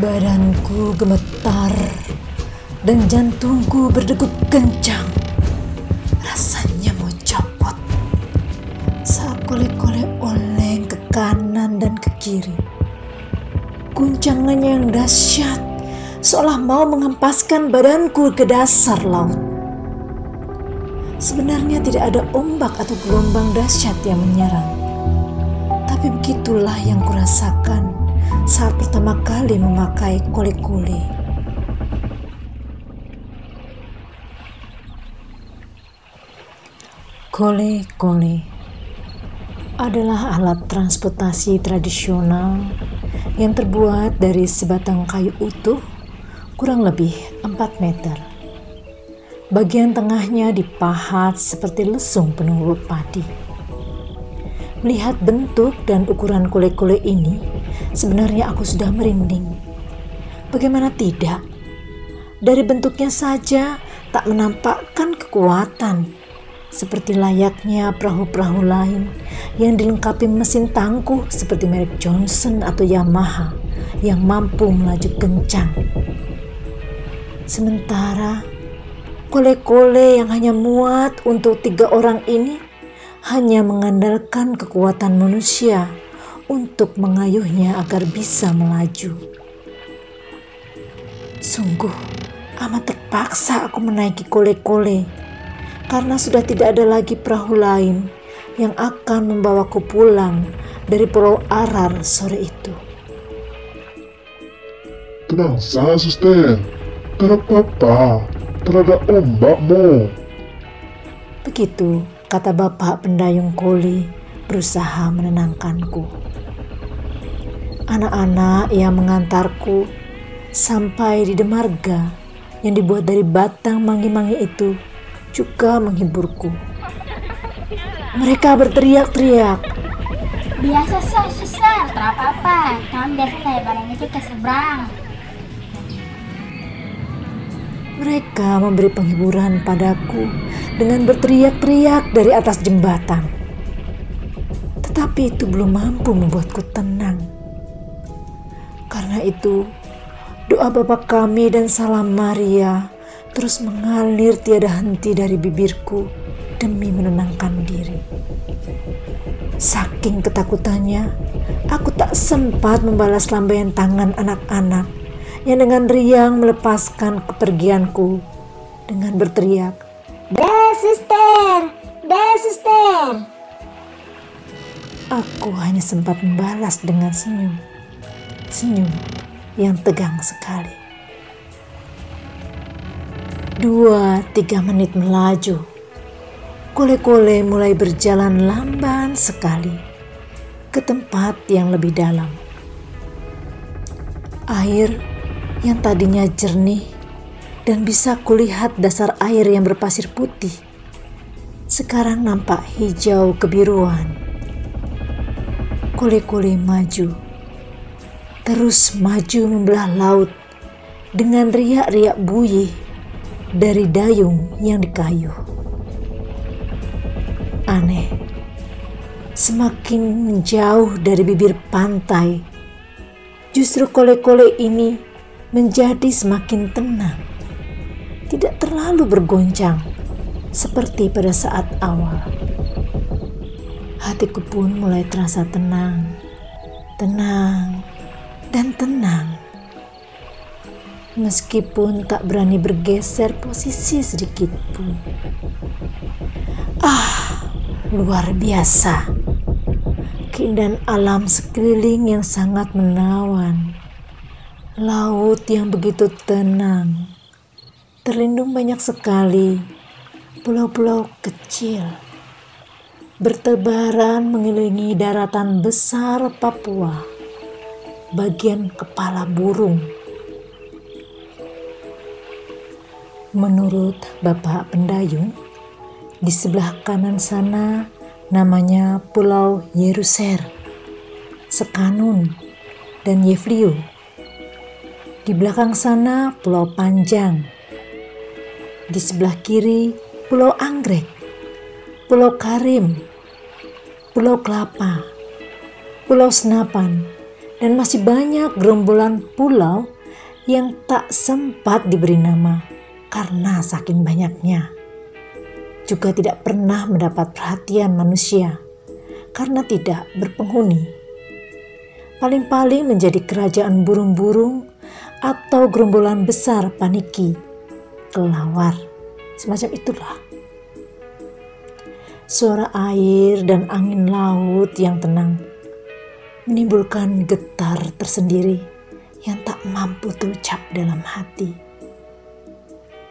Badanku gemetar dan jantungku berdegup kencang. Rasanya mau copot saat kole-kole oleng ke kanan dan ke kiri. Guncangannya yang dahsyat seolah mau menghempaskan badanku ke dasar laut. Sebenarnya tidak ada ombak atau gelombang dahsyat yang menyerang. Tapi begitulah yang kurasakan saat pertama kali memakai kole-kole. Kole-kole adalah alat transportasi tradisional yang terbuat dari sebatang kayu utuh kurang lebih 4 meter. Bagian tengahnya dipahat seperti lesung penunggu padi. Melihat bentuk dan ukuran kole-kole ini, sebenarnya aku sudah merinding. Bagaimana tidak? Dari bentuknya saja tak menampakkan kekuatan, seperti layaknya perahu-perahu lain yang dilengkapi mesin tangguh seperti merek Johnson atau Yamaha yang mampu melaju kencang. Sementara kole-kole yang hanya muat untuk tiga orang ini hanya mengandalkan kekuatan manusia untuk mengayuhnya agar bisa melaju. Sungguh amat terpaksa aku menaiki kole-kole karena sudah tidak ada lagi perahu lain yang akan membawaku pulang dari Pulau Arar sore itu. Tenang saja, suster. Tidak apa-apa. Tidak ada ombak, Mo. Begitu kata bapak pendayung koli berusaha menenangkanku. Anak-anak yang mengantarku sampai di demarga yang dibuat dari batang manggi-manggi itu juga menghiburku. Mereka berteriak-teriak. Biasa sah, susah, tak apa-apa. Kamu biasa lebaran itu ke seberang. Mereka memberi penghiburan padaku dengan berteriak-teriak dari atas jembatan. Tetapi itu belum mampu membuatku tenang. Karena itu, doa Bapa kami dan salam Maria terus mengalir tiada henti dari bibirku demi menenangkan diri. Saking ketakutannya, aku tak sempat membalas lambaian tangan anak-anak yang dengan riang melepaskan kepergianku dengan berteriak, Dah, suster! Dah, suster! Aku hanya sempat membalas dengan senyum. Senyum yang tegang sekali. Dua, tiga menit melaju. Kole-kole mulai berjalan lamban sekali ke tempat yang lebih dalam. Air yang tadinya jernih dan bisa kulihat dasar air yang berpasir putih, sekarang nampak hijau kebiruan. Kole-kole maju, terus maju membelah laut dengan riak-riak buyih dari dayung yang dikayuh. Aneh, semakin menjauh dari bibir pantai, justru kole-kole ini menjadi semakin tenang, tidak terlalu bergoncang seperti pada saat awal. Hatiku pun mulai terasa tenang, tenang, dan tenang. Meskipun tak berani bergeser posisi sedikit pun. Ah, luar biasa. Keindahan alam sekeliling yang sangat menawan. Laut yang begitu tenang. Terlindung banyak sekali pulau-pulau kecil. Bertebaran mengelilingi daratan besar Papua. Bagian kepala burung. Menurut Bapak Pendayung, di sebelah kanan sana namanya Pulau Yeruser, Sekanun, dan Yevlio. Di belakang sana Pulau Panjang. Di sebelah kiri Pulau Anggrek, Pulau Karim, Pulau Kelapa, Pulau Senapan, dan masih banyak gerombolan pulau yang tak sempat diberi nama karena saking banyaknya. Juga tidak pernah mendapat perhatian manusia karena tidak berpenghuni. Paling-paling menjadi kerajaan burung-burung atau gerombolan besar paniki, kelawar, semacam itulah. Suara air dan angin laut yang tenang menimbulkan getar tersendiri yang tak mampu terucap dalam hati.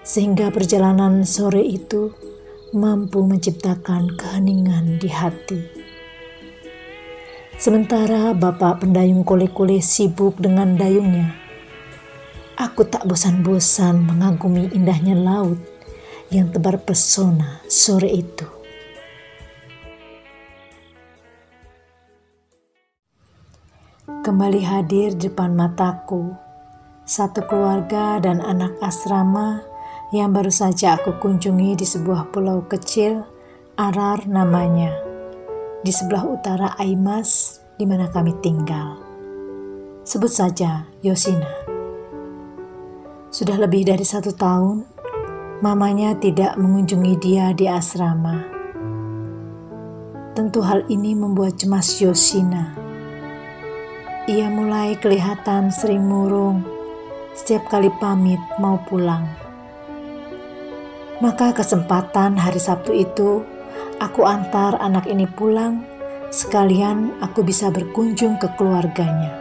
Sehingga perjalanan sore itu mampu menciptakan keheningan di hati. Sementara Bapak pendayung kole-kole sibuk dengan dayungnya, aku tak bosan-bosan mengagumi indahnya laut yang tebar pesona sore itu. Kembali hadir di depan mataku. Satu keluarga dan anak asrama yang baru saja aku kunjungi di sebuah pulau kecil, Arar namanya, di sebelah utara Aimas di mana kami tinggal. Sebut saja Yosina. Sudah lebih dari satu tahun, mamanya tidak mengunjungi dia di asrama. Tentu hal ini membuat cemas Yosina ia mulai kelihatan sering murung setiap kali pamit mau pulang. Maka kesempatan hari Sabtu itu, aku antar anak ini pulang, sekalian aku bisa berkunjung ke keluarganya.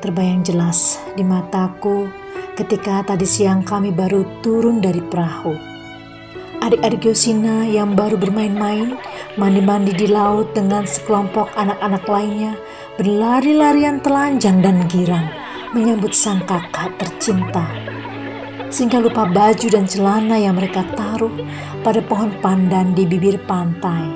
Terbayang jelas di mataku ketika tadi siang kami baru turun dari perahu Adik-adik Yosina yang baru bermain-main, mandi-mandi di laut dengan sekelompok anak-anak lainnya, berlari-larian telanjang dan girang menyambut sang kakak tercinta. Sehingga lupa baju dan celana yang mereka taruh pada pohon pandan di bibir pantai.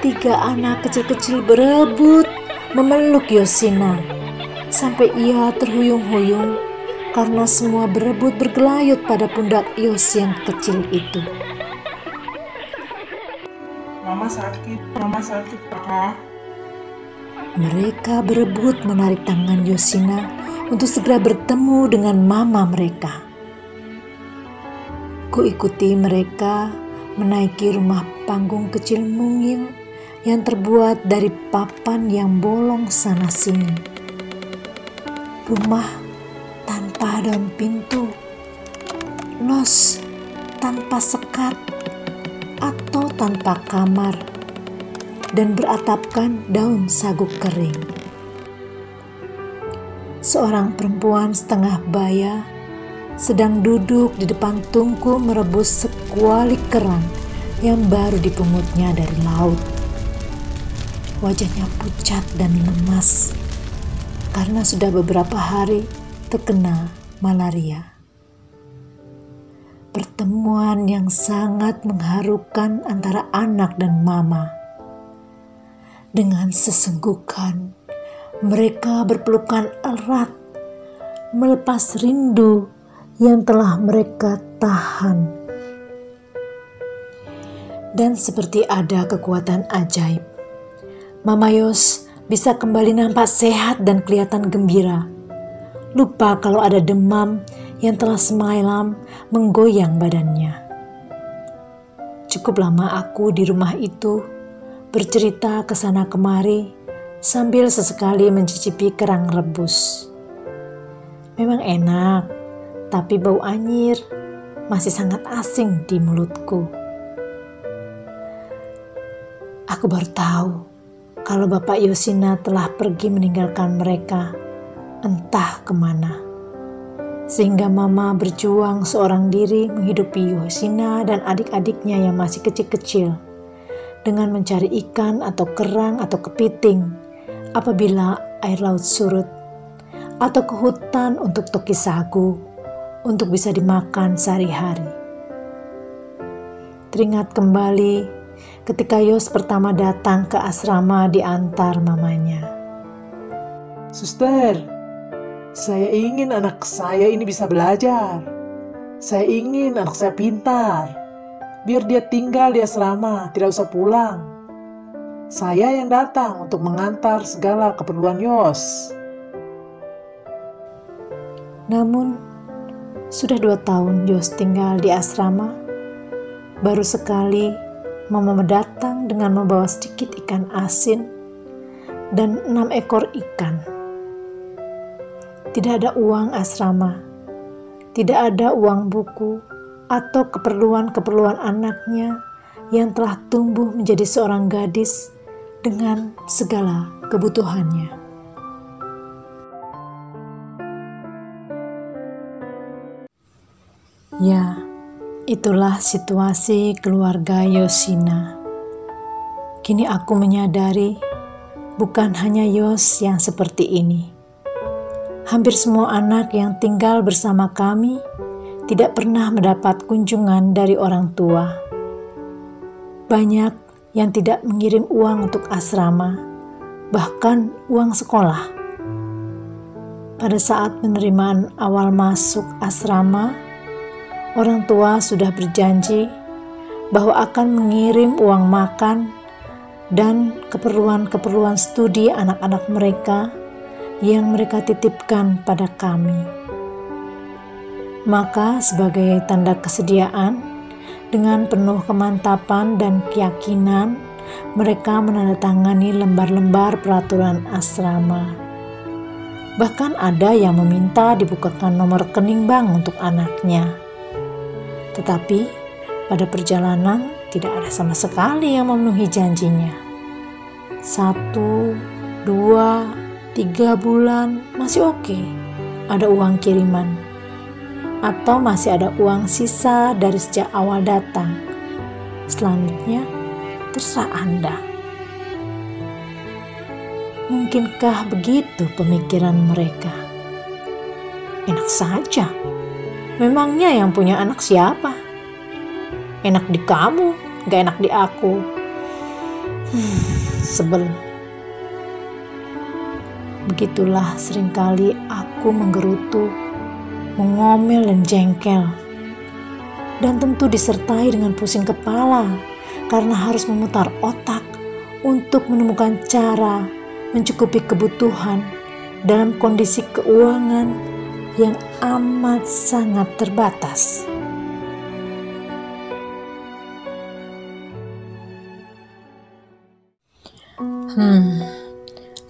Tiga anak kecil-kecil berebut memeluk Yosina sampai ia terhuyung-huyung karena semua berebut bergelayut pada pundak Yos yang kecil itu. Mama sakit, mama sakit, Pak. Mereka berebut menarik tangan Yosina untuk segera bertemu dengan mama mereka. Kuikuti mereka menaiki rumah panggung kecil mungil yang terbuat dari papan yang bolong sana-sini rumah tanpa daun pintu, los tanpa sekat, atau tanpa kamar, dan beratapkan daun sagu kering. Seorang perempuan setengah baya sedang duduk di depan tungku merebus sekuali kerang yang baru dipungutnya dari laut. Wajahnya pucat dan lemas karena sudah beberapa hari terkena malaria. Pertemuan yang sangat mengharukan antara anak dan mama. Dengan sesenggukan, mereka berpelukan erat, melepas rindu yang telah mereka tahan. Dan seperti ada kekuatan ajaib, Mama Yos bisa kembali nampak sehat dan kelihatan gembira. Lupa kalau ada demam yang telah semalam menggoyang badannya. Cukup lama aku di rumah itu bercerita ke sana kemari sambil sesekali mencicipi kerang rebus. Memang enak, tapi bau anyir masih sangat asing di mulutku. Aku baru tahu kalau Bapak Yosina telah pergi meninggalkan mereka, entah ke mana. Sehingga Mama berjuang seorang diri menghidupi Yosina dan adik-adiknya yang masih kecil-kecil dengan mencari ikan atau kerang atau kepiting apabila air laut surut atau ke hutan untuk toki sagu untuk bisa dimakan sehari-hari. Teringat kembali ketika Yos pertama datang ke asrama diantar mamanya. Suster, saya ingin anak saya ini bisa belajar. Saya ingin anak saya pintar. Biar dia tinggal di asrama, tidak usah pulang. Saya yang datang untuk mengantar segala keperluan Yos. Namun, sudah dua tahun Yos tinggal di asrama. Baru sekali Mama datang dengan membawa sedikit ikan asin dan enam ekor ikan. Tidak ada uang asrama, tidak ada uang buku atau keperluan-keperluan anaknya yang telah tumbuh menjadi seorang gadis dengan segala kebutuhannya. Ya, itulah situasi keluarga Yosina. Kini aku menyadari bukan hanya Yos yang seperti ini. Hampir semua anak yang tinggal bersama kami tidak pernah mendapat kunjungan dari orang tua. Banyak yang tidak mengirim uang untuk asrama, bahkan uang sekolah. Pada saat penerimaan awal masuk asrama, orang tua sudah berjanji bahwa akan mengirim uang makan dan keperluan-keperluan studi anak-anak mereka yang mereka titipkan pada kami. Maka, sebagai tanda kesediaan, dengan penuh kemantapan dan keyakinan, mereka menandatangani lembar-lembar peraturan asrama. Bahkan ada yang meminta dibukakan nomor rekening bank untuk anaknya. Tetapi pada perjalanan tidak ada sama sekali yang memenuhi janjinya. Satu, dua, tiga bulan masih oke, ada uang kiriman. Atau masih ada uang sisa dari sejak awal datang. Selanjutnya, terserah Anda. Mungkinkah begitu pemikiran mereka? Enak saja Memangnya yang punya anak siapa? Enak di kamu, gak enak di aku. Hmm, sebel. Begitulah sering kali aku menggerutu, mengomel dan jengkel. Dan tentu disertai dengan pusing kepala karena harus memutar otak untuk menemukan cara mencukupi kebutuhan dalam kondisi keuangan yang amat sangat terbatas. Hmm,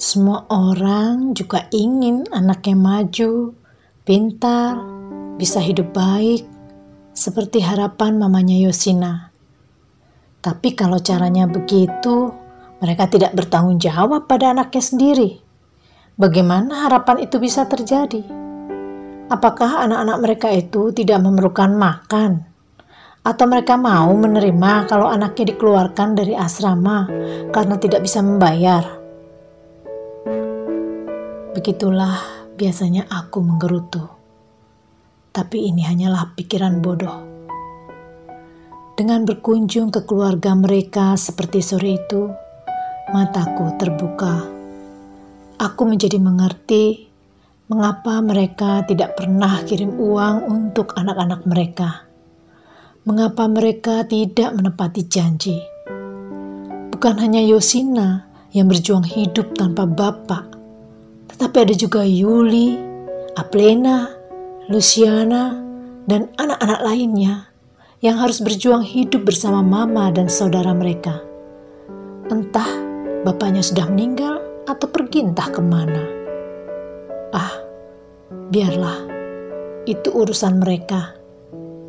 semua orang juga ingin anaknya maju, pintar, bisa hidup baik, seperti harapan mamanya Yosina. Tapi kalau caranya begitu, mereka tidak bertanggung jawab pada anaknya sendiri. Bagaimana harapan itu bisa terjadi? Apakah anak-anak mereka itu tidak memerlukan makan? Atau mereka mau menerima kalau anaknya dikeluarkan dari asrama karena tidak bisa membayar? Begitulah biasanya aku menggerutu. Tapi ini hanyalah pikiran bodoh. Dengan berkunjung ke keluarga mereka seperti sore itu, mataku terbuka. Aku menjadi mengerti Mengapa mereka tidak pernah kirim uang untuk anak-anak mereka? Mengapa mereka tidak menepati janji? Bukan hanya Yosina yang berjuang hidup tanpa bapak, tetapi ada juga Yuli, Aplena, Luciana, dan anak-anak lainnya yang harus berjuang hidup bersama mama dan saudara mereka. Entah bapaknya sudah meninggal atau pergi entah ke mana. Ah, biarlah. Itu urusan mereka.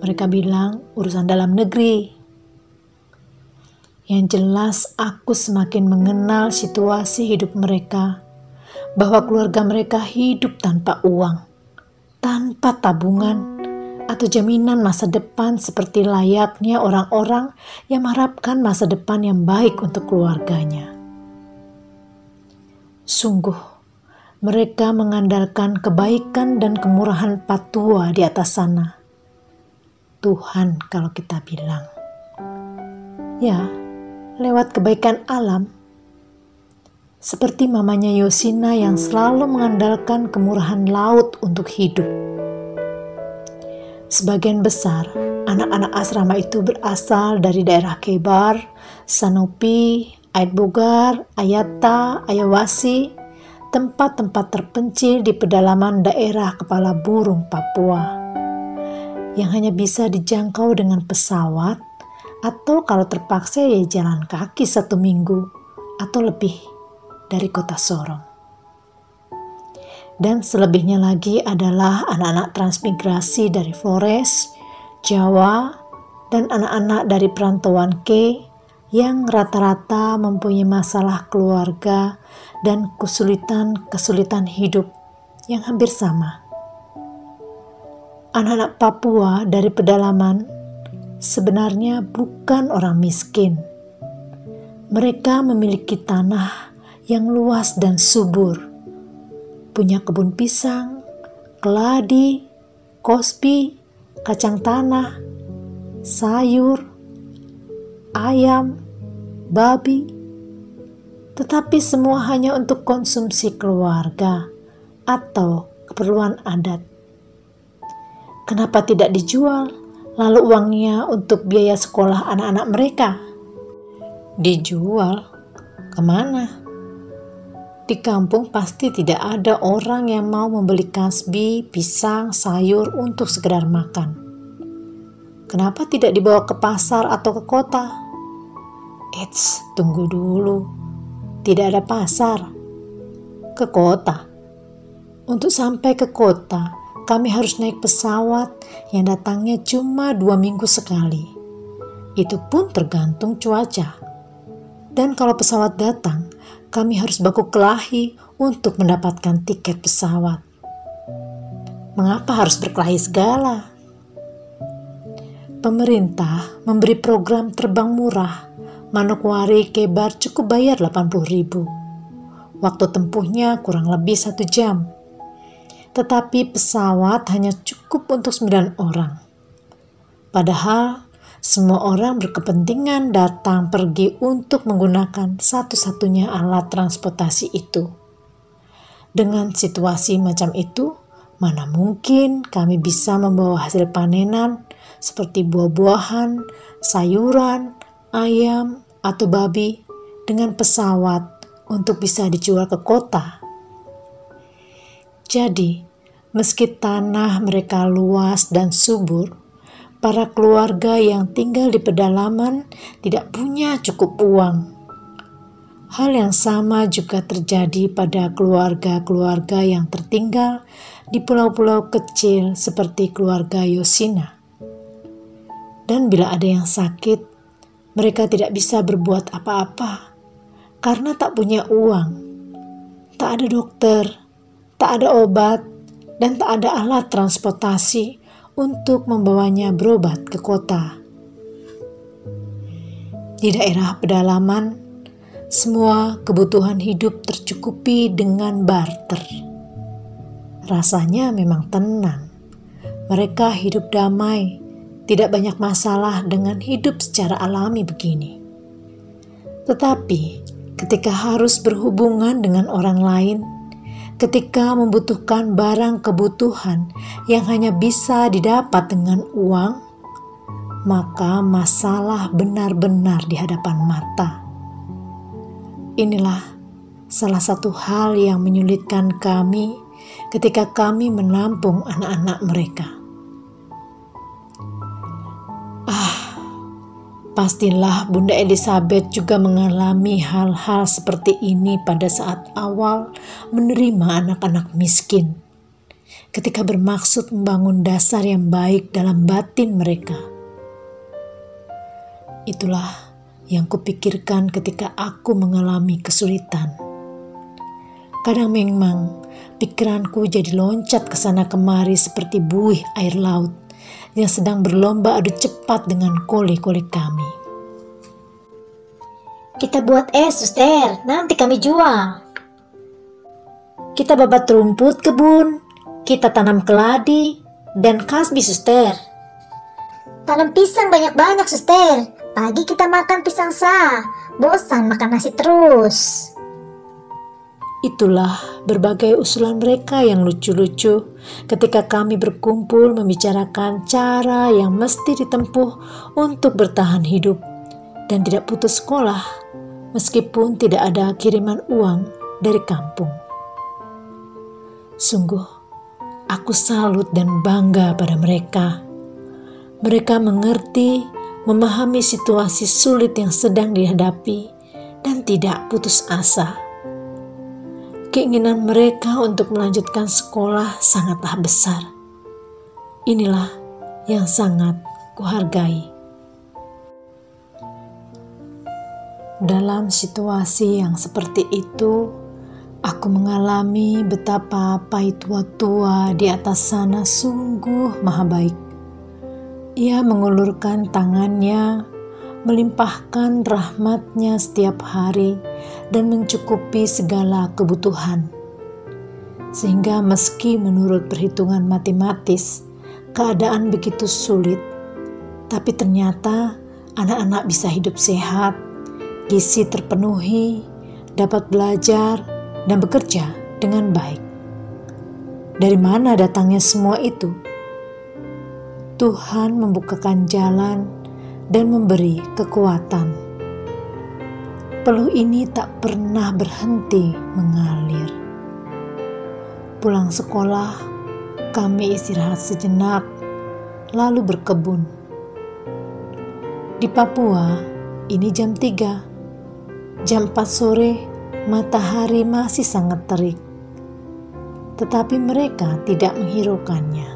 Mereka bilang urusan dalam negeri. Yang jelas aku semakin mengenal situasi hidup mereka. Bahwa keluarga mereka hidup tanpa uang. Tanpa tabungan atau jaminan masa depan seperti layaknya orang-orang yang mengharapkan masa depan yang baik untuk keluarganya. Sungguh, mereka mengandalkan kebaikan dan kemurahan patua di atas sana. Tuhan kalau kita bilang. Ya, lewat kebaikan alam. Seperti mamanya Yosina yang selalu mengandalkan kemurahan laut untuk hidup. Sebagian besar anak-anak asrama itu berasal dari daerah Kebar, Sanopi, Ait Bogar, Ayata, Ayawasi, tempat-tempat terpencil di pedalaman daerah kepala burung Papua yang hanya bisa dijangkau dengan pesawat atau kalau terpaksa ya jalan kaki satu minggu atau lebih dari kota Sorong. Dan selebihnya lagi adalah anak-anak transmigrasi dari Flores, Jawa, dan anak-anak dari perantauan K yang rata-rata mempunyai masalah keluarga dan kesulitan-kesulitan hidup yang hampir sama. Anak-anak Papua dari pedalaman sebenarnya bukan orang miskin. Mereka memiliki tanah yang luas dan subur punya kebun pisang, keladi, kospi, kacang tanah, sayur, ayam, babi, tetapi semua hanya untuk konsumsi keluarga atau keperluan adat. Kenapa tidak dijual, lalu uangnya untuk biaya sekolah anak-anak mereka? Dijual ke mana? Di kampung pasti tidak ada orang yang mau membeli kasbi, pisang, sayur untuk sekedar makan. Kenapa tidak dibawa ke pasar atau ke kota? Eits, tunggu dulu. Tidak ada pasar. Ke kota. Untuk sampai ke kota, kami harus naik pesawat yang datangnya cuma dua minggu sekali. Itu pun tergantung cuaca. Dan kalau pesawat datang, kami harus baku kelahi untuk mendapatkan tiket pesawat. Mengapa harus berkelahi segala? Pemerintah memberi program terbang murah. Manokwari Kebar cukup bayar 80 ribu. Waktu tempuhnya kurang lebih satu jam. Tetapi pesawat hanya cukup untuk 9 orang. Padahal semua orang berkepentingan datang pergi untuk menggunakan satu-satunya alat transportasi itu. Dengan situasi macam itu, mana mungkin kami bisa membawa hasil panenan seperti buah-buahan, sayuran, ayam, atau babi dengan pesawat untuk bisa dijual ke kota. Jadi, meski tanah mereka luas dan subur, para keluarga yang tinggal di pedalaman tidak punya cukup uang. Hal yang sama juga terjadi pada keluarga-keluarga yang tertinggal di pulau-pulau kecil seperti keluarga Yosina. Dan bila ada yang sakit, mereka tidak bisa berbuat apa-apa karena tak punya uang. Tak ada dokter, tak ada obat, dan tak ada alat transportasi untuk membawanya berobat ke kota. Di daerah pedalaman, semua kebutuhan hidup tercukupi dengan barter. Rasanya memang tenang. Mereka hidup damai, tidak banyak masalah dengan hidup secara alami begini. Tetapi ketika harus berhubungan dengan orang lain, ketika membutuhkan barang kebutuhan yang hanya bisa didapat dengan uang, maka masalah benar-benar di hadapan mata. Inilah salah satu hal yang menyulitkan kami ketika kami menampung anak-anak mereka. Pastilah Bunda Elizabeth juga mengalami hal-hal seperti ini pada saat awal menerima anak-anak miskin. Ketika bermaksud membangun dasar yang baik dalam batin mereka. Itulah yang kupikirkan ketika aku mengalami kesulitan. Kadang memang pikiranku jadi loncat ke sana kemari seperti buih air laut yang sedang berlomba adu cepat dengan koli-koli kami. Kita buat es, suster. Nanti kami jual. Kita babat rumput kebun, kita tanam keladi, dan kasbi, suster. Tanam pisang banyak-banyak, suster. Pagi kita makan pisang sah. Bosan makan nasi terus. Itulah berbagai usulan mereka yang lucu-lucu ketika kami berkumpul membicarakan cara yang mesti ditempuh untuk bertahan hidup dan tidak putus sekolah meskipun tidak ada kiriman uang dari kampung. Sungguh, aku salut dan bangga pada mereka. Mereka mengerti, memahami situasi sulit yang sedang dihadapi, dan tidak putus asa Keinginan mereka untuk melanjutkan sekolah sangatlah besar. Inilah yang sangat kuhargai. Dalam situasi yang seperti itu, aku mengalami betapa pahit tua-tua di atas sana sungguh maha baik. Ia mengulurkan tangannya melimpahkan rahmatnya setiap hari dan mencukupi segala kebutuhan. Sehingga meski menurut perhitungan matematis, keadaan begitu sulit, tapi ternyata anak-anak bisa hidup sehat, gizi terpenuhi, dapat belajar, dan bekerja dengan baik. Dari mana datangnya semua itu? Tuhan membukakan jalan dan memberi kekuatan. Peluh ini tak pernah berhenti mengalir. Pulang sekolah, kami istirahat sejenak, lalu berkebun. Di Papua, ini jam 3. Jam 4 sore, matahari masih sangat terik. Tetapi mereka tidak menghiraukannya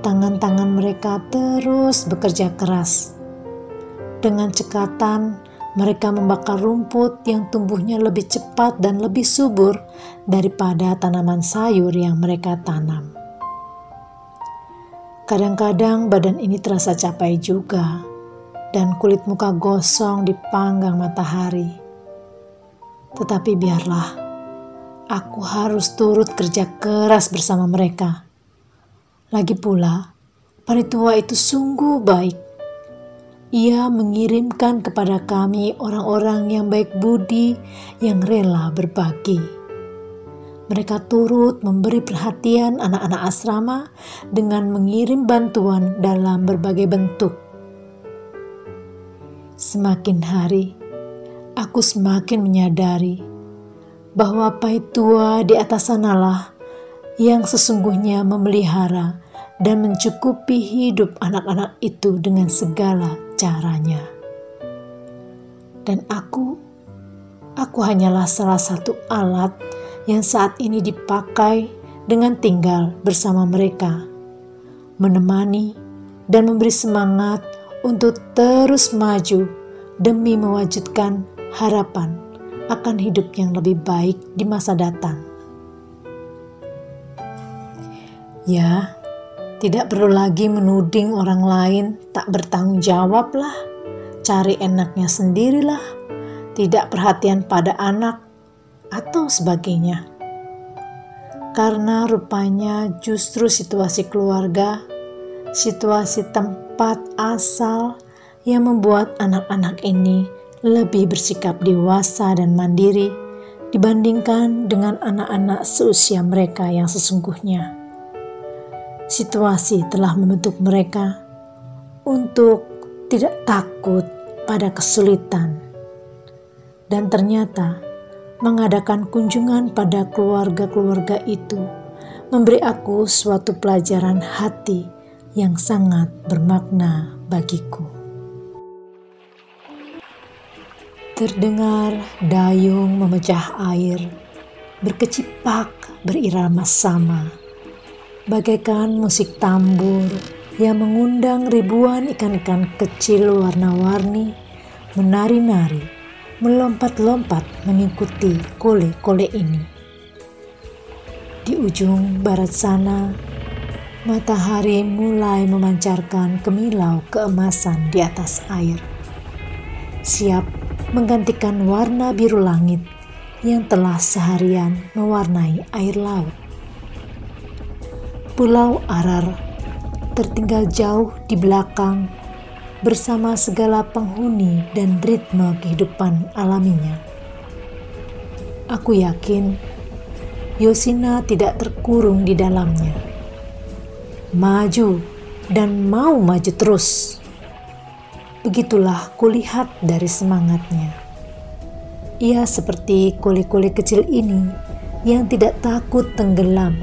tangan-tangan mereka terus bekerja keras. Dengan cekatan, mereka membakar rumput yang tumbuhnya lebih cepat dan lebih subur daripada tanaman sayur yang mereka tanam. Kadang-kadang badan ini terasa capek juga, dan kulit muka gosong dipanggang matahari. Tetapi biarlah, aku harus turut kerja keras bersama mereka lagi pula, panitua itu sungguh baik. Ia mengirimkan kepada kami orang-orang yang baik budi yang rela berbagi. Mereka turut memberi perhatian anak-anak asrama dengan mengirim bantuan dalam berbagai bentuk. Semakin hari, aku semakin menyadari bahwa paitua di atas sanalah yang sesungguhnya memelihara dan mencukupi hidup anak-anak itu dengan segala caranya. Dan aku, aku hanyalah salah satu alat yang saat ini dipakai dengan tinggal bersama mereka, menemani dan memberi semangat untuk terus maju demi mewujudkan harapan akan hidup yang lebih baik di masa datang. Ya, tidak perlu lagi menuding orang lain tak bertanggung jawab lah. Cari enaknya sendirilah. Tidak perhatian pada anak atau sebagainya. Karena rupanya justru situasi keluarga, situasi tempat asal yang membuat anak-anak ini lebih bersikap dewasa dan mandiri dibandingkan dengan anak-anak seusia mereka yang sesungguhnya situasi telah membentuk mereka untuk tidak takut pada kesulitan. Dan ternyata mengadakan kunjungan pada keluarga-keluarga itu memberi aku suatu pelajaran hati yang sangat bermakna bagiku. Terdengar dayung memecah air, berkecipak berirama sama bagaikan musik tambur yang mengundang ribuan ikan-ikan kecil warna-warni menari-nari, melompat-lompat mengikuti kole-kole ini. Di ujung barat sana, matahari mulai memancarkan kemilau keemasan di atas air. Siap menggantikan warna biru langit yang telah seharian mewarnai air laut. Pulau Arar tertinggal jauh di belakang bersama segala penghuni dan ritme kehidupan alaminya. Aku yakin Yosina tidak terkurung di dalamnya. Maju dan mau maju terus. Begitulah kulihat dari semangatnya. Ia seperti kuli-kuli kecil ini yang tidak takut tenggelam,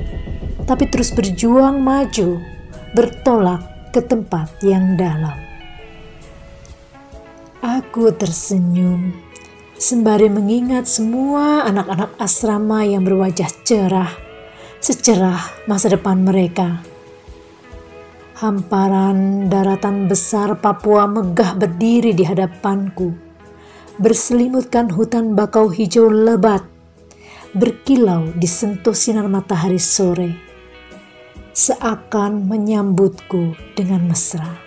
tapi terus berjuang maju, bertolak ke tempat yang dalam. Aku tersenyum sembari mengingat semua anak-anak asrama yang berwajah cerah, secerah masa depan mereka. Hamparan daratan besar Papua megah berdiri di hadapanku, berselimutkan hutan bakau hijau lebat, berkilau disentuh sinar matahari sore, seakan menyambutku dengan mesra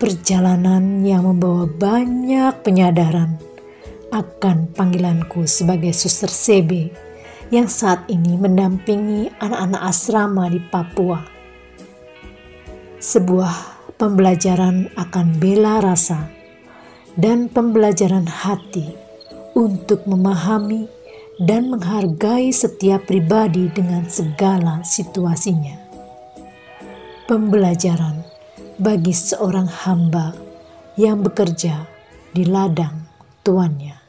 perjalanan yang membawa banyak penyadaran akan panggilanku sebagai suster CB yang saat ini mendampingi anak-anak asrama di Papua. Sebuah pembelajaran akan bela rasa dan pembelajaran hati untuk memahami dan menghargai setiap pribadi dengan segala situasinya. Pembelajaran bagi seorang hamba yang bekerja di ladang tuannya.